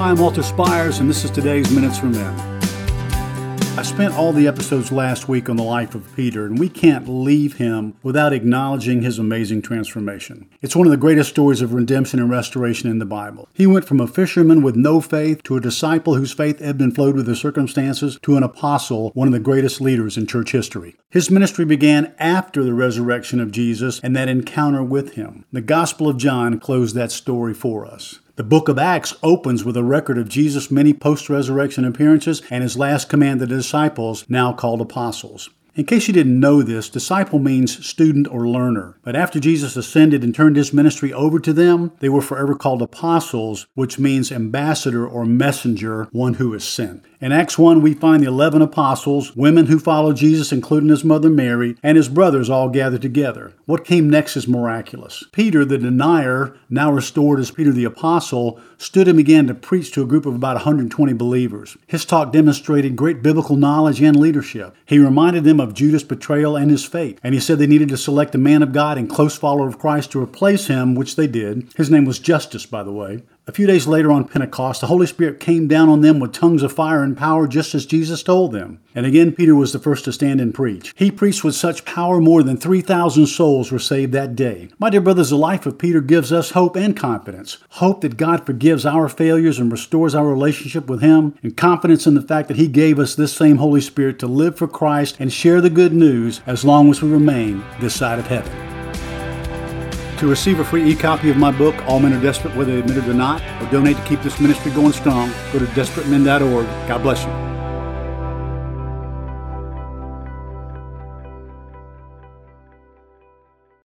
I'm Walter Spires, and this is today's Minutes for Men. I spent all the episodes last week on the life of Peter, and we can't leave him without acknowledging his amazing transformation. It's one of the greatest stories of redemption and restoration in the Bible. He went from a fisherman with no faith to a disciple whose faith ebbed and flowed with the circumstances to an apostle, one of the greatest leaders in church history. His ministry began after the resurrection of Jesus and that encounter with him. The Gospel of John closed that story for us. The book of Acts opens with a record of Jesus' many post resurrection appearances and his last command to the disciples, now called apostles. In case you didn't know this, disciple means student or learner. But after Jesus ascended and turned his ministry over to them, they were forever called apostles, which means ambassador or messenger, one who is sent. In Acts 1, we find the 11 apostles, women who followed Jesus, including his mother Mary, and his brothers all gathered together. What came next is miraculous. Peter, the denier, now restored as Peter the apostle, stood and began to preach to a group of about 120 believers. His talk demonstrated great biblical knowledge and leadership. He reminded them of Judas' betrayal and his fate, and he said they needed to select a man of God and close follower of Christ to replace him, which they did. His name was Justus, by the way. A few days later on Pentecost, the Holy Spirit came down on them with tongues of fire and power, just as Jesus told them. And again, Peter was the first to stand and preach. He preached with such power, more than 3,000 souls were saved that day. My dear brothers, the life of Peter gives us hope and confidence. Hope that God forgives our failures and restores our relationship with Him, and confidence in the fact that He gave us this same Holy Spirit to live for Christ and share the good news as long as we remain this side of heaven. To receive a free e-copy of my book, All Men Are Desperate Whether They Admit It or Not, or donate to keep this ministry going strong, go to desperatemen.org. God bless you.